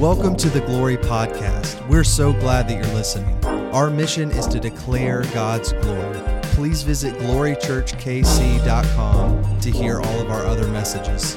Welcome to the Glory Podcast. We're so glad that you're listening. Our mission is to declare God's glory. Please visit glorychurchkc.com to hear all of our other messages.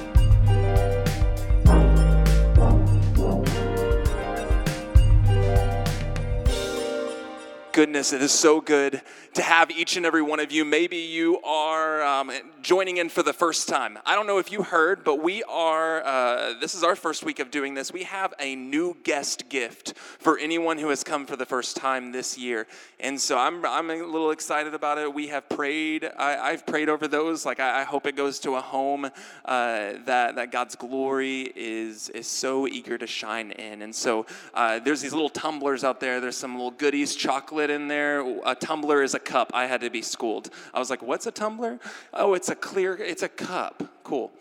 Goodness, it is so good to have each and every one of you. Maybe you are um, joining in for the first time. I don't know if you heard, but we are, uh, this is our first week of doing this. We have a new guest gift for anyone who has come for the first time this year. And so I'm, I'm a little excited about it. We have prayed, I, have prayed over those. Like, I, I, hope it goes to a home uh, that, that God's glory is, is so eager to shine in. And so uh, there's these little tumblers out there, there's some little goodies, chocolate in there. A tumbler is a cup. I had to be schooled. I was like, what's a tumbler? Oh, it's a clear, it's a cup. Cool.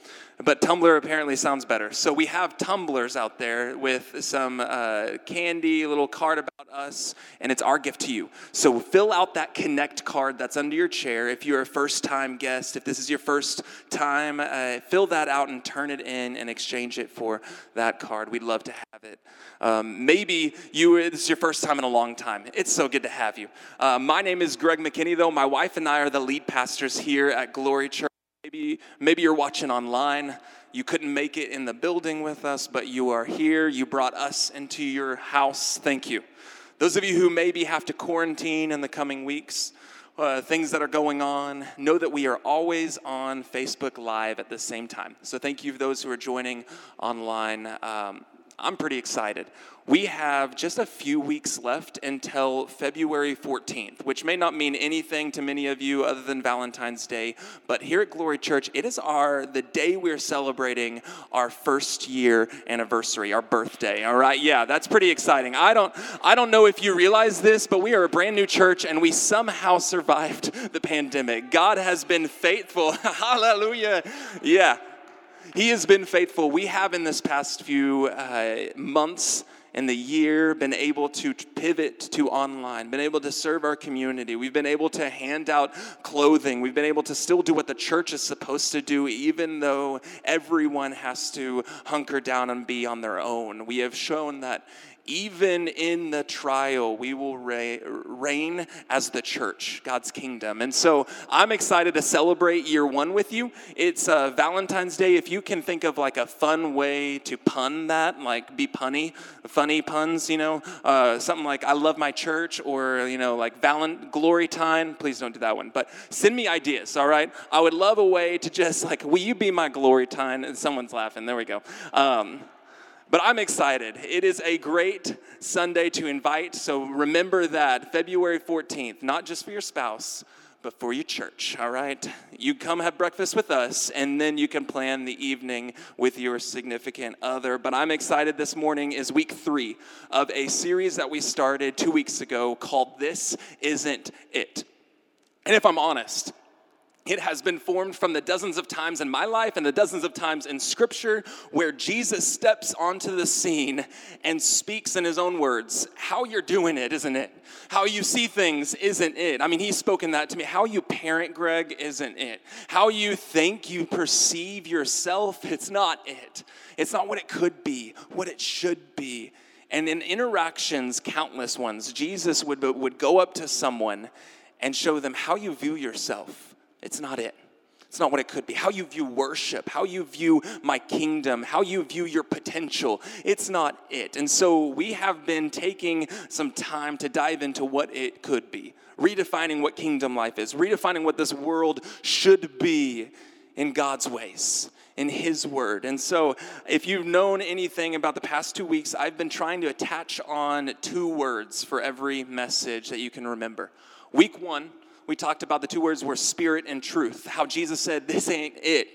But Tumblr apparently sounds better. So we have tumblers out there with some uh, candy, little card about us, and it's our gift to you. So fill out that connect card that's under your chair. If you're a first time guest, if this is your first time, uh, fill that out and turn it in and exchange it for that card. We'd love to have it. Um, maybe you this is your first time in a long time. It's so good to have you. Uh, my name is Greg McKinney, though. My wife and I are the lead pastors here at Glory Church. Maybe, maybe you're watching online. You couldn't make it in the building with us, but you are here. You brought us into your house. Thank you. Those of you who maybe have to quarantine in the coming weeks, uh, things that are going on, know that we are always on Facebook Live at the same time. So thank you, those who are joining online. Um, I'm pretty excited. We have just a few weeks left until February 14th, which may not mean anything to many of you other than Valentine's Day, but here at Glory Church, it is our the day we're celebrating our first year anniversary, our birthday. All right? Yeah, that's pretty exciting. I don't I don't know if you realize this, but we are a brand new church and we somehow survived the pandemic. God has been faithful. Hallelujah. Yeah. He has been faithful. We have in this past few uh, months in the year been able to pivot to online, been able to serve our community. We've been able to hand out clothing. We've been able to still do what the church is supposed to do, even though everyone has to hunker down and be on their own. We have shown that even in the trial, we will reign as the church, God's kingdom. And so I'm excited to celebrate year one with you. It's uh, Valentine's Day. If you can think of like a fun way to pun that, like be punny, funny puns, you know, uh, something like I love my church or, you know, like Valent Glory Time. Please don't do that one, but send me ideas, all right? I would love a way to just like, will you be my glory time? And someone's laughing. There we go. Um, but I'm excited. It is a great Sunday to invite. So remember that February 14th, not just for your spouse, but for your church, all right? You come have breakfast with us, and then you can plan the evening with your significant other. But I'm excited this morning is week three of a series that we started two weeks ago called This Isn't It. And if I'm honest, it has been formed from the dozens of times in my life and the dozens of times in scripture where Jesus steps onto the scene and speaks in his own words. How you're doing it, isn't it? How you see things isn't it? I mean, he's spoken that to me. How you parent, Greg, isn't it? How you think, you perceive yourself, it's not it. It's not what it could be, what it should be. And in interactions, countless ones, Jesus would, would go up to someone and show them how you view yourself it's not it. It's not what it could be. How you view worship, how you view my kingdom, how you view your potential. It's not it. And so we have been taking some time to dive into what it could be, redefining what kingdom life is, redefining what this world should be in God's ways in His Word. And so, if you've known anything about the past two weeks, I've been trying to attach on two words for every message that you can remember. Week one, we talked about the two words were spirit and truth. How Jesus said, This ain't it.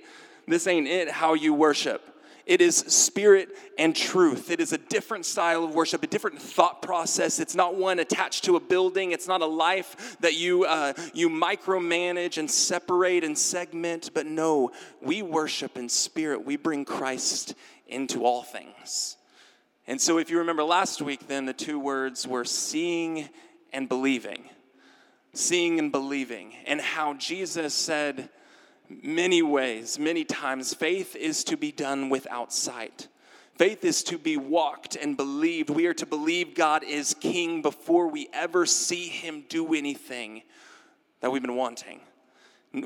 This ain't it, how you worship. It is spirit and truth. It is a different style of worship, a different thought process. It's not one attached to a building. It's not a life that you, uh, you micromanage and separate and segment. But no, we worship in spirit. We bring Christ into all things. And so, if you remember last week, then the two words were seeing and believing seeing and believing, and how Jesus said many ways, many times, faith is to be done without sight. Faith is to be walked and believed. We are to believe God is king before we ever see him do anything that we've been wanting.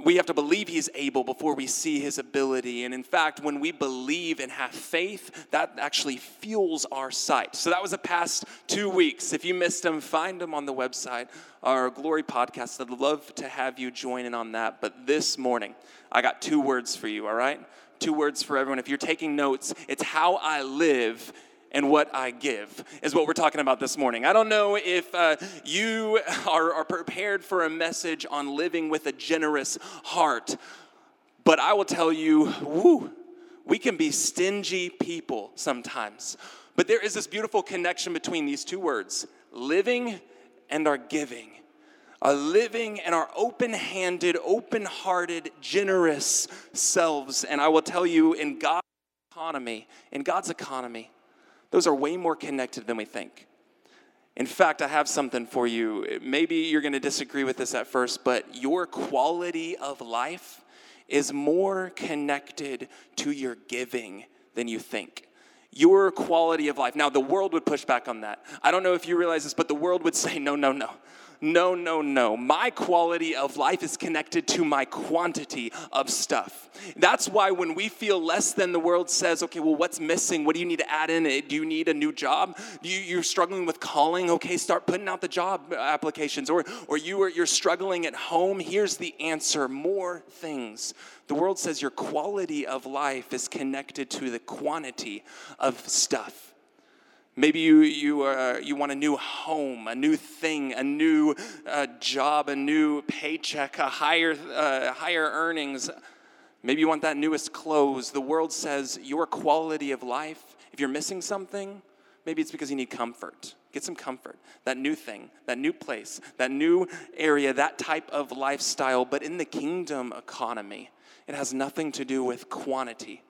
We have to believe he's able before we see his ability. And in fact, when we believe and have faith, that actually fuels our sight. So that was the past two weeks. If you missed them, find them on the website, our Glory podcast. I'd love to have you join in on that. But this morning, I got two words for you, all right? Two words for everyone. If you're taking notes, it's how I live and what I give is what we're talking about this morning. I don't know if uh, you are, are prepared for a message on living with a generous heart, but I will tell you, woo, we can be stingy people sometimes. But there is this beautiful connection between these two words living and our giving. Our living and our open handed, open hearted, generous selves. And I will tell you, in God's economy, in God's economy, those are way more connected than we think. In fact, I have something for you. Maybe you're going to disagree with this at first, but your quality of life is more connected to your giving than you think. Your quality of life. Now, the world would push back on that. I don't know if you realize this, but the world would say, no, no, no. No, no, no. My quality of life is connected to my quantity of stuff. That's why when we feel less than the world says, okay, well, what's missing? What do you need to add in? Eh, do you need a new job? You, you're struggling with calling? Okay, start putting out the job applications. Or, or you are, you're struggling at home? Here's the answer more things. The world says your quality of life is connected to the quantity of stuff. Maybe you, you, uh, you want a new home, a new thing, a new uh, job, a new paycheck, a higher, uh, higher earnings. Maybe you want that newest clothes. The world says your quality of life, if you're missing something, maybe it's because you need comfort. Get some comfort. That new thing, that new place, that new area, that type of lifestyle. But in the kingdom economy, it has nothing to do with quantity.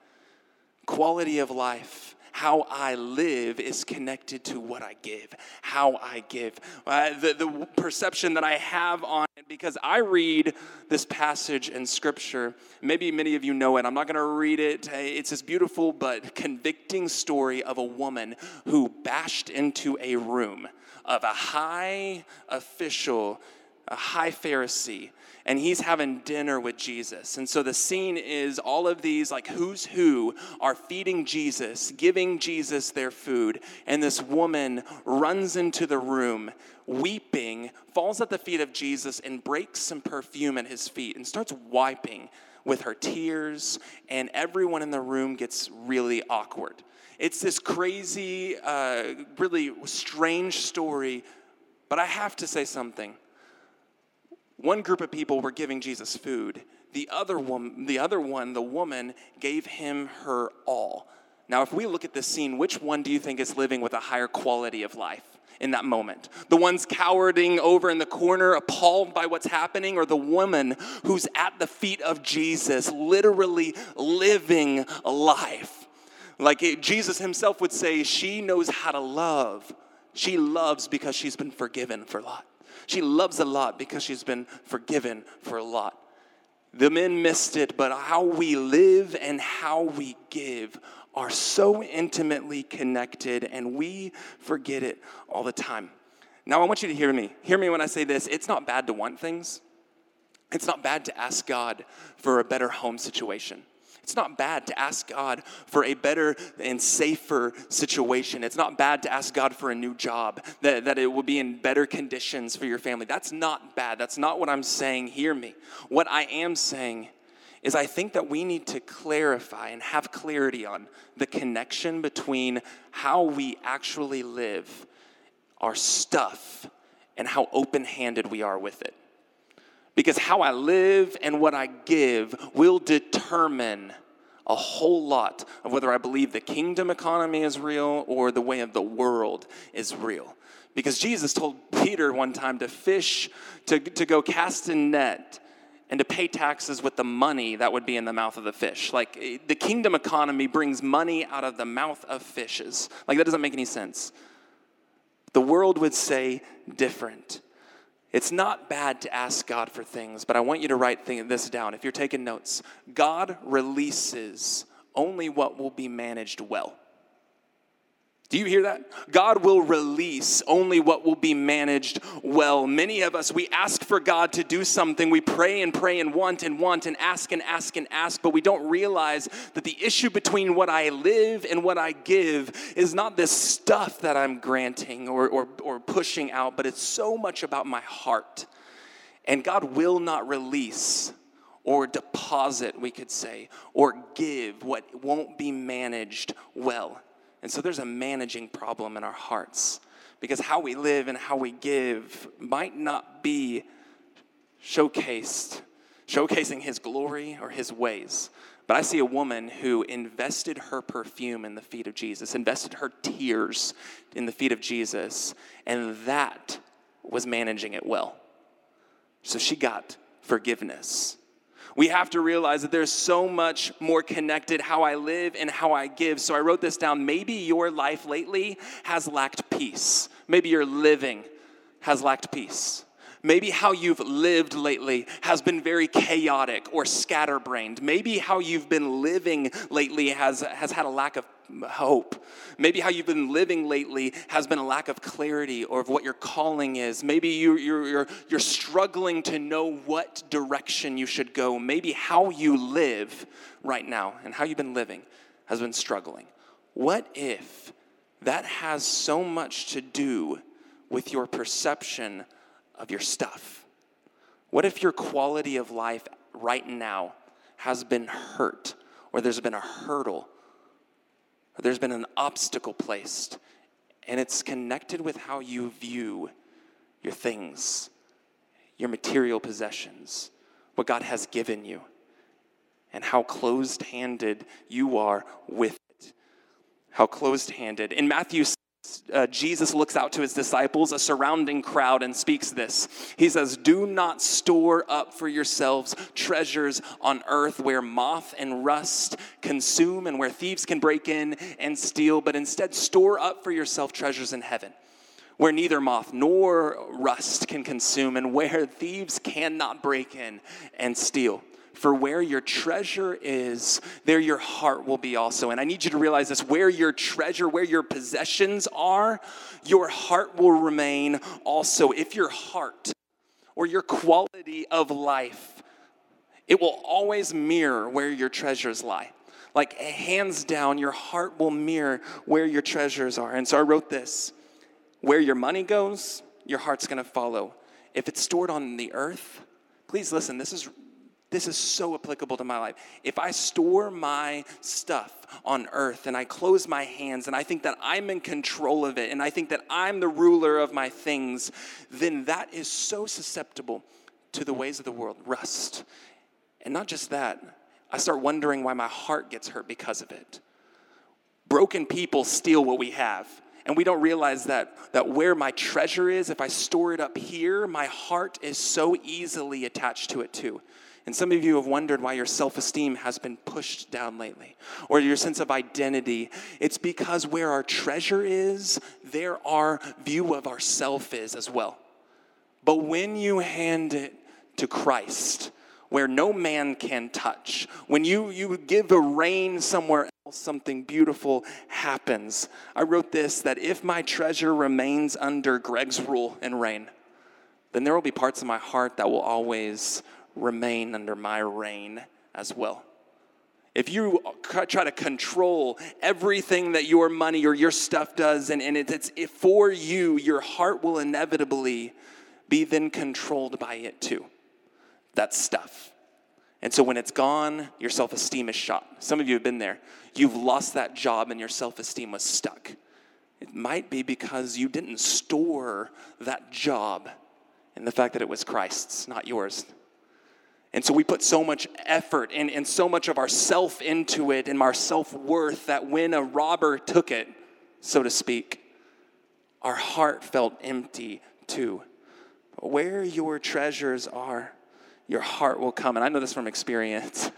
Quality of life how I live is connected to what I give, how I give. Uh, the, the perception that I have on it, because I read this passage in Scripture, maybe many of you know it. I'm not going to read it. It's this beautiful but convicting story of a woman who bashed into a room of a high official, a high Pharisee and he's having dinner with Jesus. And so the scene is all of these, like who's who, are feeding Jesus, giving Jesus their food. And this woman runs into the room, weeping, falls at the feet of Jesus, and breaks some perfume at his feet and starts wiping with her tears. And everyone in the room gets really awkward. It's this crazy, uh, really strange story, but I have to say something one group of people were giving Jesus food. The other one, the other one, the woman gave him her all. Now, if we look at this scene, which one do you think is living with a higher quality of life in that moment? The one's cowering over in the corner, appalled by what's happening, or the woman who's at the feet of Jesus, literally living life? Like it, Jesus himself would say, she knows how to love. She loves because she's been forgiven for lot. She loves a lot because she's been forgiven for a lot. The men missed it, but how we live and how we give are so intimately connected, and we forget it all the time. Now, I want you to hear me. Hear me when I say this. It's not bad to want things, it's not bad to ask God for a better home situation. It's not bad to ask God for a better and safer situation. It's not bad to ask God for a new job, that, that it will be in better conditions for your family. That's not bad. That's not what I'm saying. Hear me. What I am saying is I think that we need to clarify and have clarity on the connection between how we actually live our stuff and how open handed we are with it. Because how I live and what I give will determine a whole lot of whether I believe the kingdom economy is real or the way of the world is real. Because Jesus told Peter one time to fish, to, to go cast a net, and to pay taxes with the money that would be in the mouth of the fish. Like eh, the kingdom economy brings money out of the mouth of fishes. Like that doesn't make any sense. The world would say different. It's not bad to ask God for things, but I want you to write this down if you're taking notes. God releases only what will be managed well. Do you hear that? God will release only what will be managed well. Many of us, we ask for God to do something. We pray and pray and want and want and ask and ask and ask, but we don't realize that the issue between what I live and what I give is not this stuff that I'm granting or, or, or pushing out, but it's so much about my heart. And God will not release or deposit, we could say, or give what won't be managed well. And so there's a managing problem in our hearts because how we live and how we give might not be showcased, showcasing his glory or his ways. But I see a woman who invested her perfume in the feet of Jesus, invested her tears in the feet of Jesus, and that was managing it well. So she got forgiveness. We have to realize that there's so much more connected how I live and how I give. So I wrote this down. Maybe your life lately has lacked peace. Maybe your living has lacked peace. Maybe how you've lived lately has been very chaotic or scatterbrained. Maybe how you've been living lately has, has had a lack of hope. Maybe how you've been living lately has been a lack of clarity or of what your calling is. Maybe you, you're, you're, you're struggling to know what direction you should go. Maybe how you live right now and how you've been living has been struggling. What if that has so much to do with your perception of your stuff? What if your quality of life right now has been hurt or there's been a hurdle there's been an obstacle placed and it's connected with how you view your things, your material possessions, what God has given you, and how closed handed you are with it. How closed handed. In Matthew uh, Jesus looks out to his disciples, a surrounding crowd, and speaks this. He says, Do not store up for yourselves treasures on earth where moth and rust consume and where thieves can break in and steal, but instead store up for yourself treasures in heaven where neither moth nor rust can consume and where thieves cannot break in and steal. For where your treasure is, there your heart will be also. And I need you to realize this where your treasure, where your possessions are, your heart will remain also. If your heart or your quality of life, it will always mirror where your treasures lie. Like hands down, your heart will mirror where your treasures are. And so I wrote this where your money goes, your heart's gonna follow. If it's stored on the earth, please listen, this is this is so applicable to my life. If I store my stuff on earth and I close my hands and I think that I'm in control of it and I think that I'm the ruler of my things, then that is so susceptible to the ways of the world, rust. And not just that, I start wondering why my heart gets hurt because of it. Broken people steal what we have. And we don't realize that, that where my treasure is, if I store it up here, my heart is so easily attached to it too. And some of you have wondered why your self esteem has been pushed down lately, or your sense of identity. It's because where our treasure is, there our view of ourself is as well. But when you hand it to Christ, where no man can touch, when you, you give a rein somewhere else, something beautiful happens. I wrote this that if my treasure remains under Greg's rule and reign, then there will be parts of my heart that will always remain under my reign as well. If you try to control everything that your money or your stuff does, and, and it's for you, your heart will inevitably be then controlled by it too. That stuff. And so when it's gone, your self esteem is shot. Some of you have been there. You've lost that job and your self esteem was stuck. It might be because you didn't store that job in the fact that it was Christ's, not yours. And so we put so much effort and, and so much of our self into it and our self worth that when a robber took it, so to speak, our heart felt empty too. But where your treasures are, your heart will come. And I know this from experience.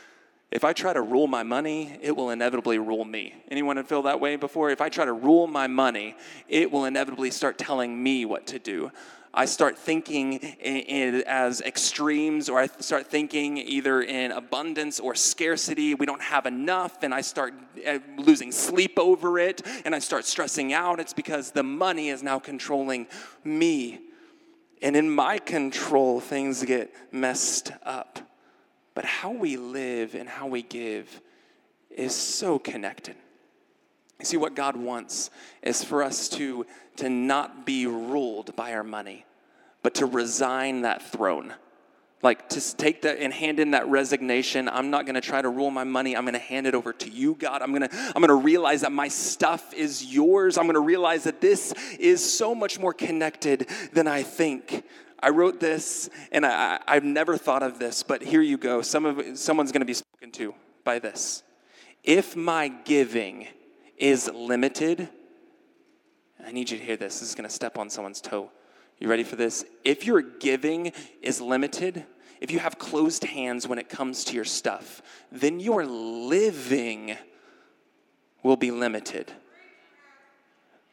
if I try to rule my money, it will inevitably rule me. Anyone feel that way before? If I try to rule my money, it will inevitably start telling me what to do. I start thinking in, in, as extremes, or I start thinking either in abundance or scarcity. We don't have enough, and I start uh, losing sleep over it, and I start stressing out. It's because the money is now controlling me. And in my control, things get messed up. But how we live and how we give is so connected. You see, what God wants is for us to, to not be ruled by our money, but to resign that throne. Like to take that and hand in that resignation. I'm not to try to rule my money. I'm to hand it over to you, God. I'm to I'm to realize that my stuff is yours. I'm to realize that this is so much more connected than I think. I wrote this, and I have never thought of this, but here you go. Some of someone's to be spoken to by this. If my giving is limited, I need you to hear this. This is going to step on someone's toe. You ready for this? If your giving is limited, if you have closed hands when it comes to your stuff, then your living will be limited.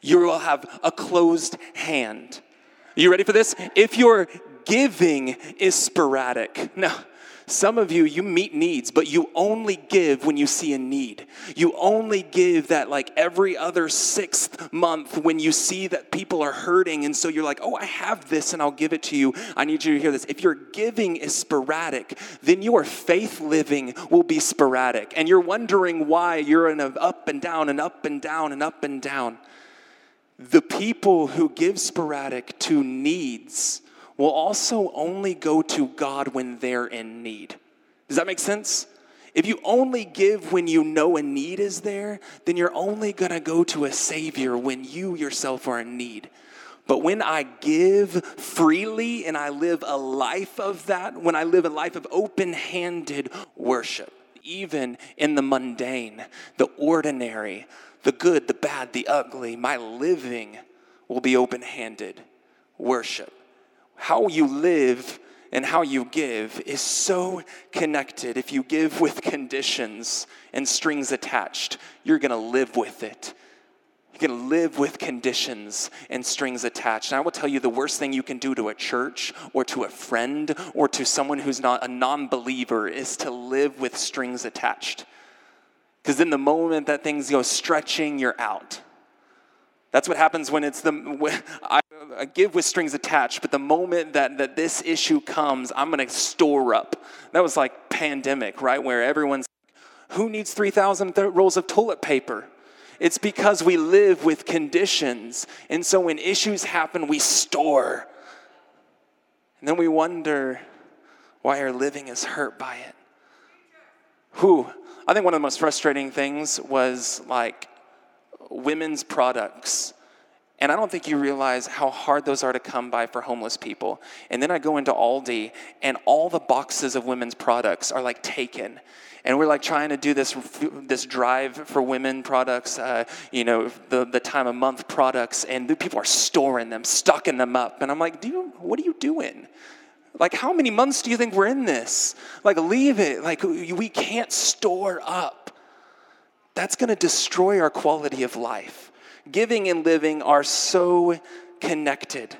You will have a closed hand. You ready for this? If your giving is sporadic. Now, some of you, you meet needs, but you only give when you see a need. You only give that like every other sixth month when you see that people are hurting. And so you're like, oh, I have this and I'll give it to you. I need you to hear this. If your giving is sporadic, then your faith living will be sporadic. And you're wondering why you're in an up and down and up and down and up and down. The people who give sporadic to needs, will also only go to God when they're in need. Does that make sense? If you only give when you know a need is there, then you're only going to go to a Savior when you yourself are in need. But when I give freely and I live a life of that, when I live a life of open handed worship, even in the mundane, the ordinary, the good, the bad, the ugly, my living will be open handed worship how you live and how you give is so connected. If you give with conditions and strings attached, you're going to live with it. You're going to live with conditions and strings attached. And I will tell you the worst thing you can do to a church or to a friend or to someone who's not a non believer is to live with strings attached. Because in the moment that things go stretching, you're out. That's what happens when it's the I, I give with strings attached, but the moment that, that this issue comes, I'm gonna store up. That was like pandemic, right? Where everyone's who needs 3,000 th- rolls of toilet paper? It's because we live with conditions. And so when issues happen, we store. And then we wonder why our living is hurt by it. Who? I think one of the most frustrating things was like women's products. And I don't think you realize how hard those are to come by for homeless people. And then I go into Aldi, and all the boxes of women's products are like taken. And we're like trying to do this, this drive for women products, uh, you know, the, the time of month products, and people are storing them, stocking them up. And I'm like, do you, what are you doing? Like, how many months do you think we're in this? Like, leave it. Like, we can't store up that's going to destroy our quality of life. Giving and living are so connected.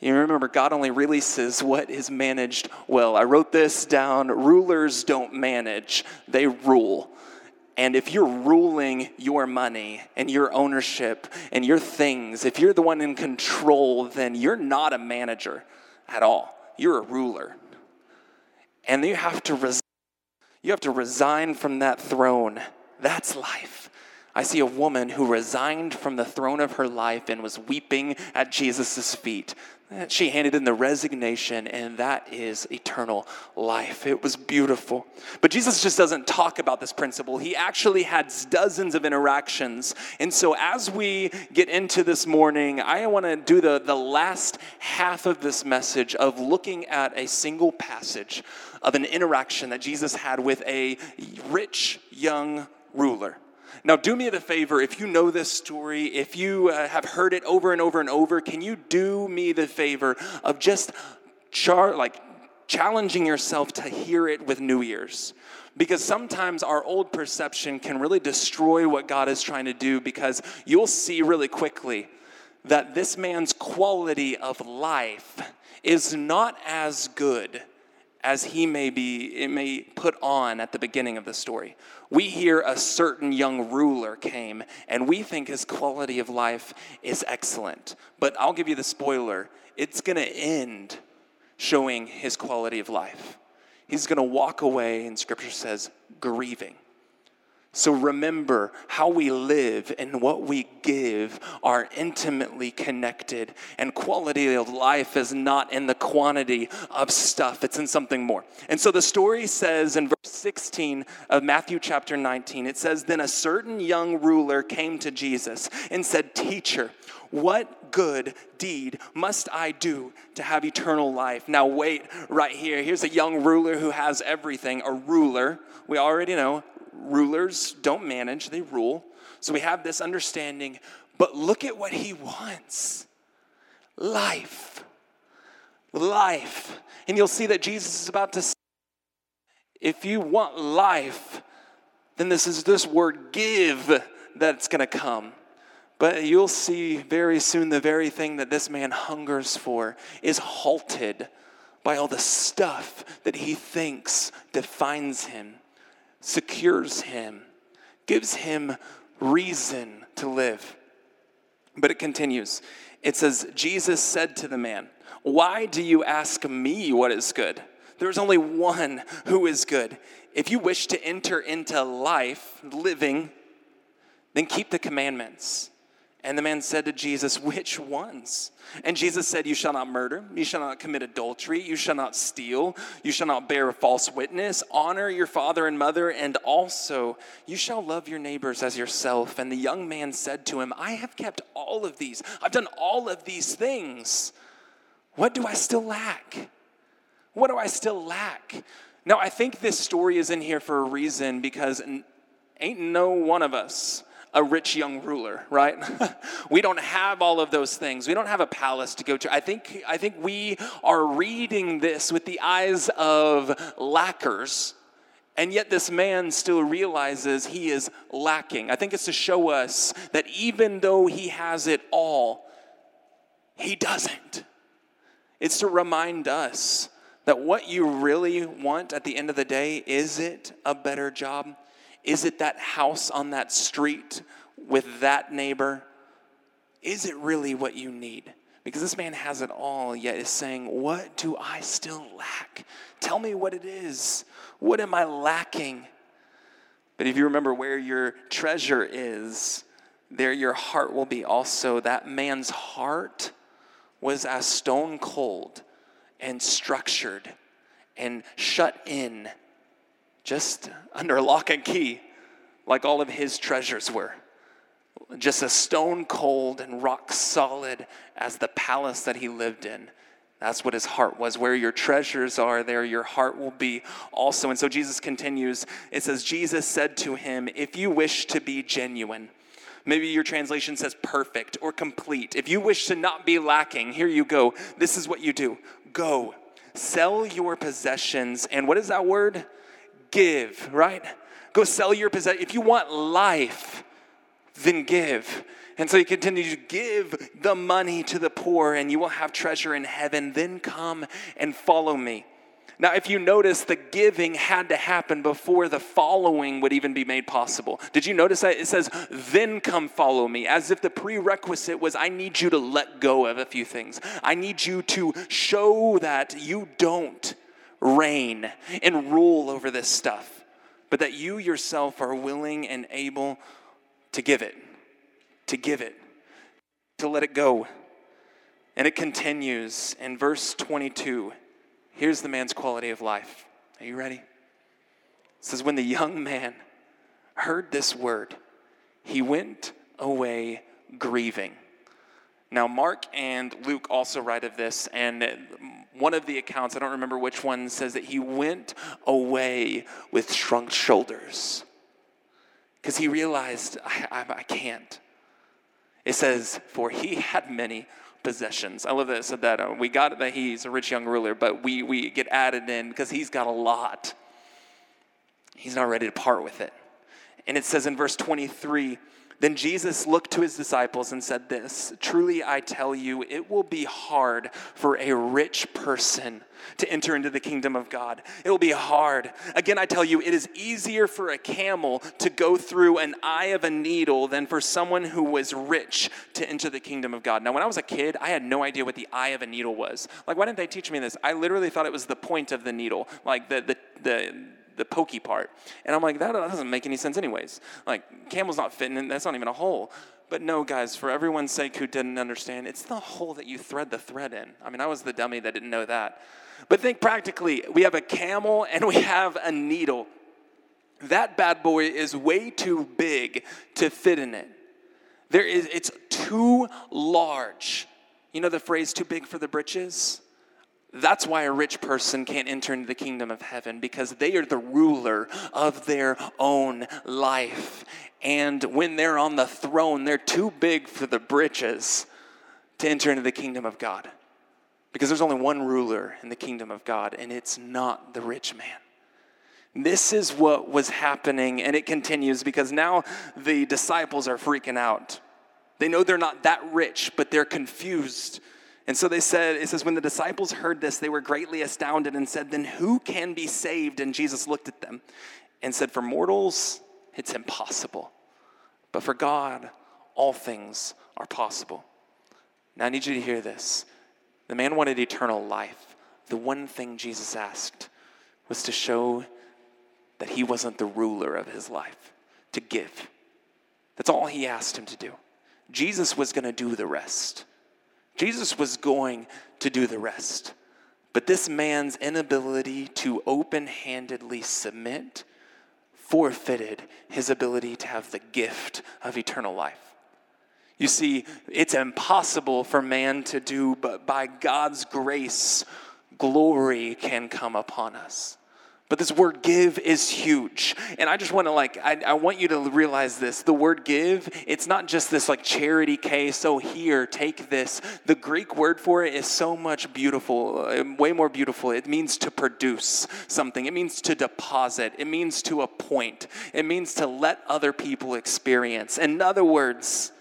You remember, God only releases what is managed well. I wrote this down rulers don't manage, they rule. And if you're ruling your money and your ownership and your things, if you're the one in control, then you're not a manager at all. You're a ruler. And you have to you have to resign from that throne that's life. I see a woman who resigned from the throne of her life and was weeping at Jesus' feet. She handed in the resignation, and that is eternal life. It was beautiful. But Jesus just doesn't talk about this principle. He actually had dozens of interactions. And so, as we get into this morning, I want to do the, the last half of this message of looking at a single passage of an interaction that Jesus had with a rich young ruler. Now, do me the favor, if you know this story, if you uh, have heard it over and over and over, can you do me the favor of just char- like challenging yourself to hear it with new ears? Because sometimes our old perception can really destroy what God is trying to do because you'll see really quickly that this man's quality of life is not as good as he may be it may put on at the beginning of the story. We hear a certain young ruler came and we think his quality of life is excellent. But i'll give you the spoiler. It's going to end showing his quality of life. He's going to walk away and scripture says grieving so remember, how we live and what we give are intimately connected. And quality of life is not in the quantity of stuff, it's in something more. And so the story says in verse 16 of Matthew chapter 19, it says, Then a certain young ruler came to Jesus and said, Teacher, what good deed must I do to have eternal life? Now, wait right here. Here's a young ruler who has everything. A ruler, we already know, rulers don't manage, they rule. So we have this understanding. But look at what he wants life. Life. And you'll see that Jesus is about to say, if you want life, then this is this word give that's going to come. But you'll see very soon the very thing that this man hungers for is halted by all the stuff that he thinks defines him secures him, gives him reason to live. But it continues. It says, Jesus said to the man, Why do you ask me what is good? There's only one who is good. If you wish to enter into life, living, then keep the commandments. And the man said to Jesus, Which ones? And Jesus said, You shall not murder, you shall not commit adultery, you shall not steal, you shall not bear false witness, honor your father and mother, and also you shall love your neighbors as yourself. And the young man said to him, I have kept all of these, I've done all of these things. What do I still lack? What do I still lack? Now, I think this story is in here for a reason because ain't no one of us a rich young ruler, right? we don't have all of those things. We don't have a palace to go to. I think, I think we are reading this with the eyes of lackers, and yet this man still realizes he is lacking. I think it's to show us that even though he has it all, he doesn't. It's to remind us that what you really want at the end of the day is it a better job? Is it that house on that street with that neighbor? Is it really what you need? Because this man has it all, yet is saying, What do I still lack? Tell me what it is. What am I lacking? But if you remember where your treasure is, there your heart will be also. That man's heart was as stone cold and structured and shut in just under lock and key, like all of his treasures were. Just as stone cold and rock solid as the palace that he lived in. That's what his heart was. Where your treasures are, there your heart will be also. And so Jesus continues. It says, Jesus said to him, If you wish to be genuine, maybe your translation says perfect or complete. If you wish to not be lacking, here you go. This is what you do go, sell your possessions. And what is that word? Give, right? Go sell your possession. If you want life, then give. And so he continues to give the money to the poor, and you will have treasure in heaven. Then come and follow me. Now, if you notice, the giving had to happen before the following would even be made possible. Did you notice that? It says, then come follow me, as if the prerequisite was, I need you to let go of a few things. I need you to show that you don't reign and rule over this stuff, but that you yourself are willing and able to give it, to give it, to let it go. And it continues in verse 22. Here's the man's quality of life. Are you ready? It says, When the young man heard this word, he went away grieving. Now, Mark and Luke also write of this, and one of the accounts, I don't remember which one, says that he went away with shrunk shoulders because he realized, I, I, I, can't. It says, for he had many possessions. I love that it said that. Uh, we got that he's a rich young ruler, but we, we get added in because he's got a lot. He's not ready to part with it. And it says in verse 23, Then Jesus looked to his disciples and said, This truly I tell you, it will be hard for a rich person to enter into the kingdom of God. It will be hard. Again, I tell you, it is easier for a camel to go through an eye of a needle than for someone who was rich to enter the kingdom of God. Now, when I was a kid, I had no idea what the eye of a needle was. Like, why didn't they teach me this? I literally thought it was the point of the needle, like the, the, the, the pokey part. And I'm like, that doesn't make any sense, anyways. Like, camel's not fitting in, that's not even a hole. But no, guys, for everyone's sake who didn't understand, it's the hole that you thread the thread in. I mean, I was the dummy that didn't know that. But think practically we have a camel and we have a needle. That bad boy is way too big to fit in it. There is, it's too large. You know the phrase too big for the britches? That's why a rich person can't enter into the kingdom of heaven because they are the ruler of their own life. And when they're on the throne, they're too big for the britches to enter into the kingdom of God. Because there's only one ruler in the kingdom of God, and it's not the rich man. This is what was happening, and it continues because now the disciples are freaking out. They know they're not that rich, but they're confused and so they said, it says, when the disciples heard this, they were greatly astounded and said, Then who can be saved? And Jesus looked at them and said, For mortals, it's impossible. But for God, all things are possible. Now I need you to hear this. The man wanted eternal life. The one thing Jesus asked was to show that he wasn't the ruler of his life, to give. That's all he asked him to do. Jesus was going to do the rest. Jesus was going to do the rest. But this man's inability to open handedly submit forfeited his ability to have the gift of eternal life. You see, it's impossible for man to do, but by God's grace, glory can come upon us. But this word give is huge. And I just want to like, I, I, want you to realize this. The word give, it's not just this like charity case, so here, take this. The Greek word for it is so much beautiful, uh, way more beautiful. It means to produce something, it means to deposit, it means to appoint, it means to let other people experience. In other words,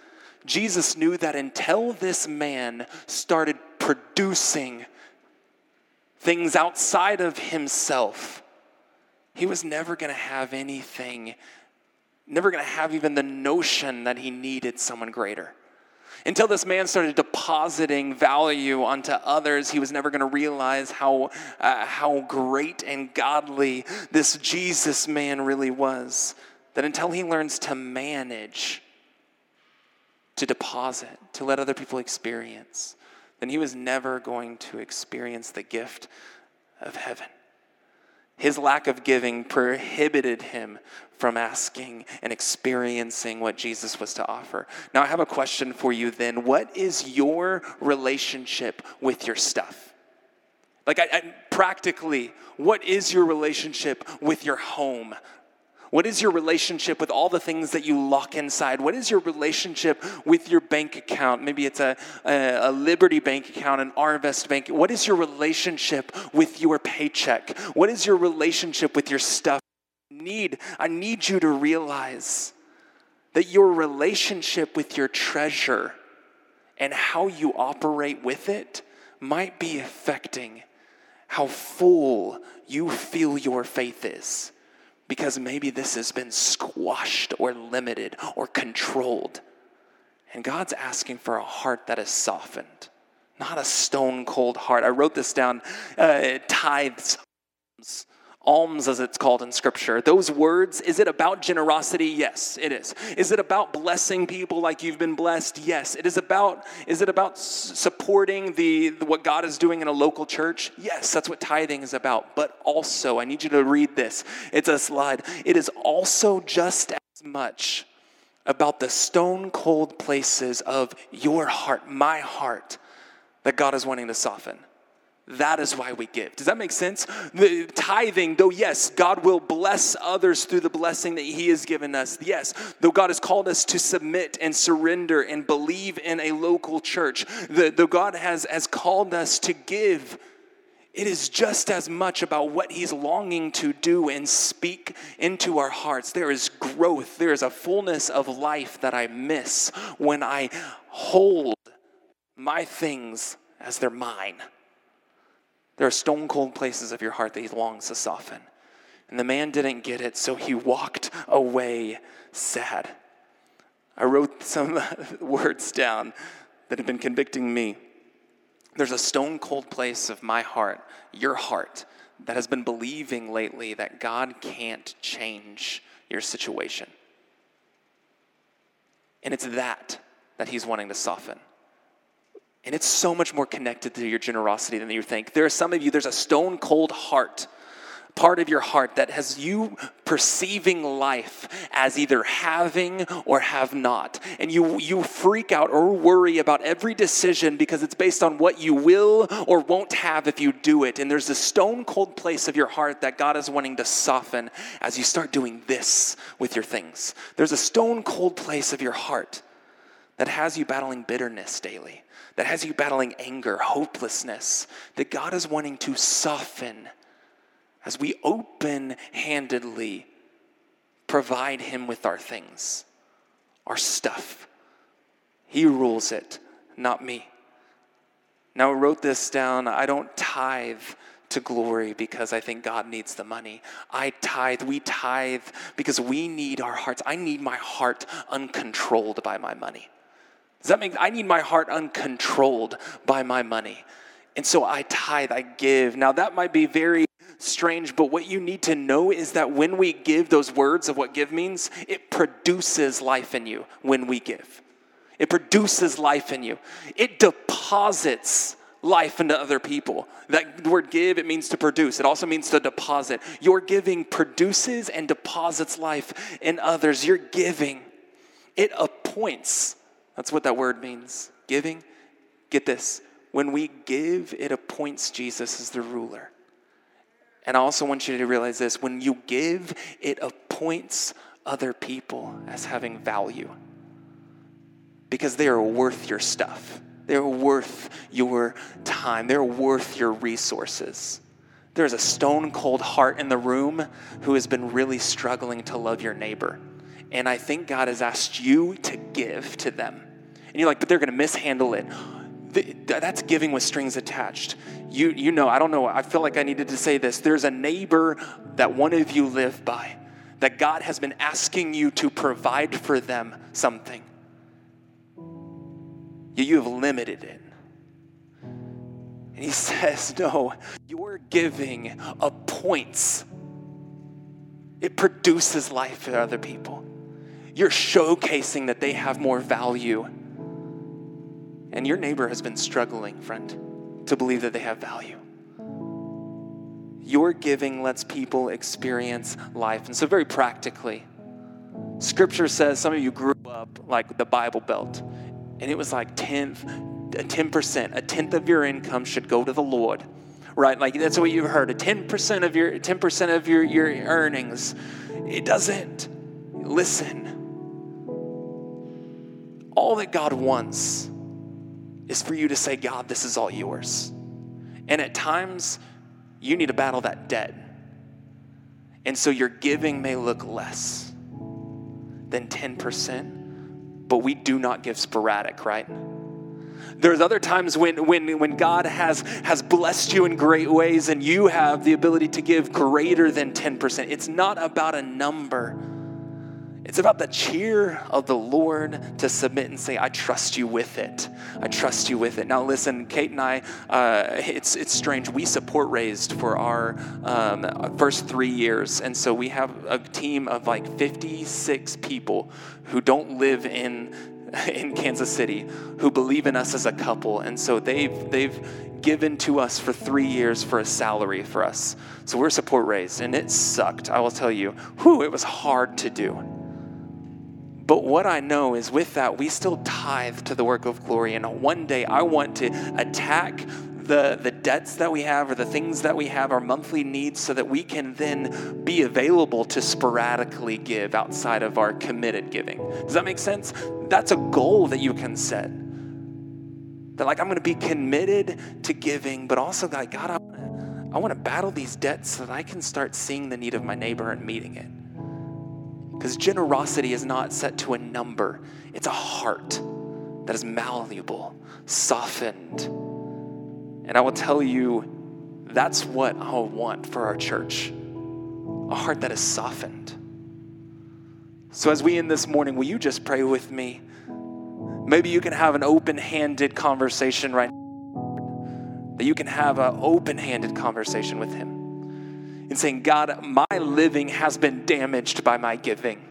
Jesus knew that until this man started producing things outside of himself, he was never going to have anything, never going to have even the notion that he needed someone greater. Until this man started depositing value onto others, he was never going to realize how, uh, how great and godly this Jesus man really was. That until he learns to manage, to deposit, to let other people experience, then he was never going to experience the gift of heaven. His lack of giving prohibited him from asking and experiencing what Jesus was to offer. Now, I have a question for you then. What is your relationship with your stuff? Like, I, I, practically, what is your relationship with your home, what is your relationship with all the things that you lock inside? What is your relationship with your bank account? Maybe it's a, a, a Liberty bank account, an Arvest bank. What is your relationship with your paycheck? What is your relationship with your stuff? Need I need you to realize that your relationship with your treasure and how you operate with it might be affecting how full you feel your faith is because maybe this has been squashed or limited or controlled. And God's asking for a heart that is softened, not a stone cold heart. I wrote this down uh, tithes alms as it's called in scripture. Those words is it about generosity? Yes it is. Is it about blessing people like you've been blessed? Yes. It is about is it about supporting the, what god is doing in a local church? Yes that's what tithing is about. But also i need you to read this. It's a slide. It is also just as much about the stone cold places of your heart my heart that god is wanting to soften that is why we give. Does that make sense? The tithing, though, yes, God will bless others through the blessing that He has given us. Yes, though God has called us to submit and surrender and believe in a local church, the, though God has, has called us to give, It is just as much about what he's longing to do and speak into our hearts. There is growth, there is a fullness of life that I miss when I hold my things as they're mine. There are stone cold places of your heart that he longs to soften. And the man didn't get it, so he walked away sad. I wrote some words down that have been convicting me. There's a stone cold place of my heart, your heart, that has been believing lately that God can't change your situation. And it's that that He's wanting to soften. And it's so much more connected to your generosity than you think. There are some of you, there's a stone cold heart part of your heart that has you perceiving life as either having or have not. And you, you freak out or worry about every decision because it's based on what you will or won't have if you do it. And there's a stone cold place of your heart that God is wanting to soften as you start doing this with your things. There's a stone cold place of your heart that has you battling bitterness daily, that has you battling anger, hopelessness, that God is wanting to soften as we open handedly provide Him with our things, our stuff. He rules it, not me. Now, I wrote this down. I don't tithe to glory because I think God needs the money. I tithe, we tithe because we need our hearts. I need my heart uncontrolled by my money. Does that mean I need my heart uncontrolled by my money? And so I tithe, I give. Now, that might be very strange, but what you need to know is that when we give those words of what give means, it produces life in you when we give. It produces life in you. It deposits life into other people. That word give, it means to produce. It also means to deposit. Your giving produces and deposits life in others. Your giving, it appoints. That's what that word means. Giving, get this. When we give, it appoints Jesus as the ruler. And I also want you to realize this when you give, it appoints other people as having value because they are worth your stuff. They're worth your time. They're worth your resources. There's a stone cold heart in the room who has been really struggling to love your neighbor. And I think God has asked you to give to them. And you're like, but they're going to mishandle it that's giving with strings attached. You, you know, I don't know, I feel like I needed to say this. There's a neighbor that one of you live by that God has been asking you to provide for them something. You have limited it. And he says, No, your giving appoints, it produces life for other people. You're showcasing that they have more value and your neighbor has been struggling, friend, to believe that they have value. Your giving lets people experience life. And so, very practically, scripture says some of you grew up like the Bible Belt, and it was like 10th, 10%, a tenth of your income should go to the Lord right? Like that's what you've heard. A 10% of your 10% of your, your earnings. It doesn't. Listen. All that God wants is for you to say, God, this is all yours. And at times, you need to battle that debt. And so your giving may look less than 10%, but we do not give sporadic, right? There's other times when, when, when God has, has blessed you in great ways and you have the ability to give greater than 10%. It's not about a number it's about the cheer of the Lord to submit and say, I trust you with it. I trust you with it. Now, listen, Kate and I, uh, it's, it's strange. We support Raised for our um, first three years. And so we have a team of like 56 people who don't live in, in Kansas City who believe in us as a couple. And so they've, they've given to us for three years for a salary for us. So we're support raised, and it sucked. I will tell you, whew, it was hard to do. But what I know is with that, we still tithe to the work of glory. And one day I want to attack the, the debts that we have or the things that we have, our monthly needs, so that we can then be available to sporadically give outside of our committed giving. Does that make sense? That's a goal that you can set. That, like, I'm going to be committed to giving, but also, like, God, I I want to battle these debts so that I can start seeing the need of my neighbor and meeting it. Because generosity is not set to a number, it's a heart that is malleable, softened. And I will tell you, that's what I want for our church a heart that is softened. So, as we end this morning, will you just pray with me? Maybe you can have an open handed conversation right now. That you can have an open handed conversation with Him and saying, God, my living has been damaged by my giving.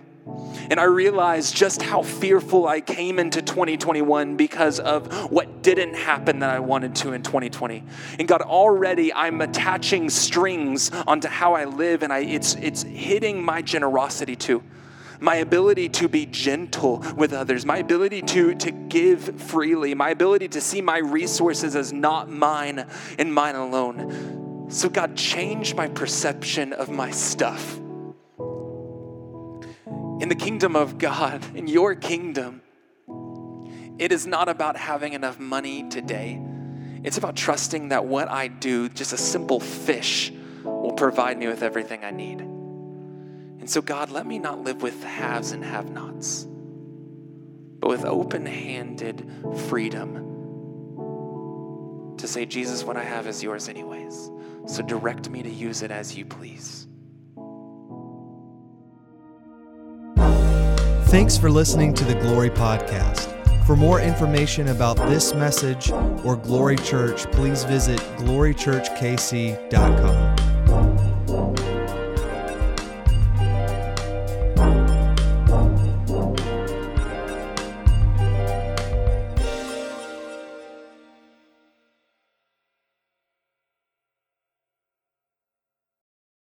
And I realized just how fearful I came into 2021 because of what didn't happen that I wanted to in 2020. And God, already I'm attaching strings onto how I live, and I, it's, it's hitting my generosity too my ability to be gentle with others, my ability to, to give freely, my ability to see my resources as not mine and mine alone. So, God, change my perception of my stuff in the kingdom of God, in your kingdom, it is not about having enough money today. It's about trusting that what I do, just a simple fish, will provide me with everything I need. And so, God, let me not live with haves and have nots, but with open handed freedom to say, Jesus, what I have is yours, anyways. So direct me to use it as you please. Thanks for listening to the Glory Podcast. For more information about this message or Glory Church, please visit glorychurchkc.com.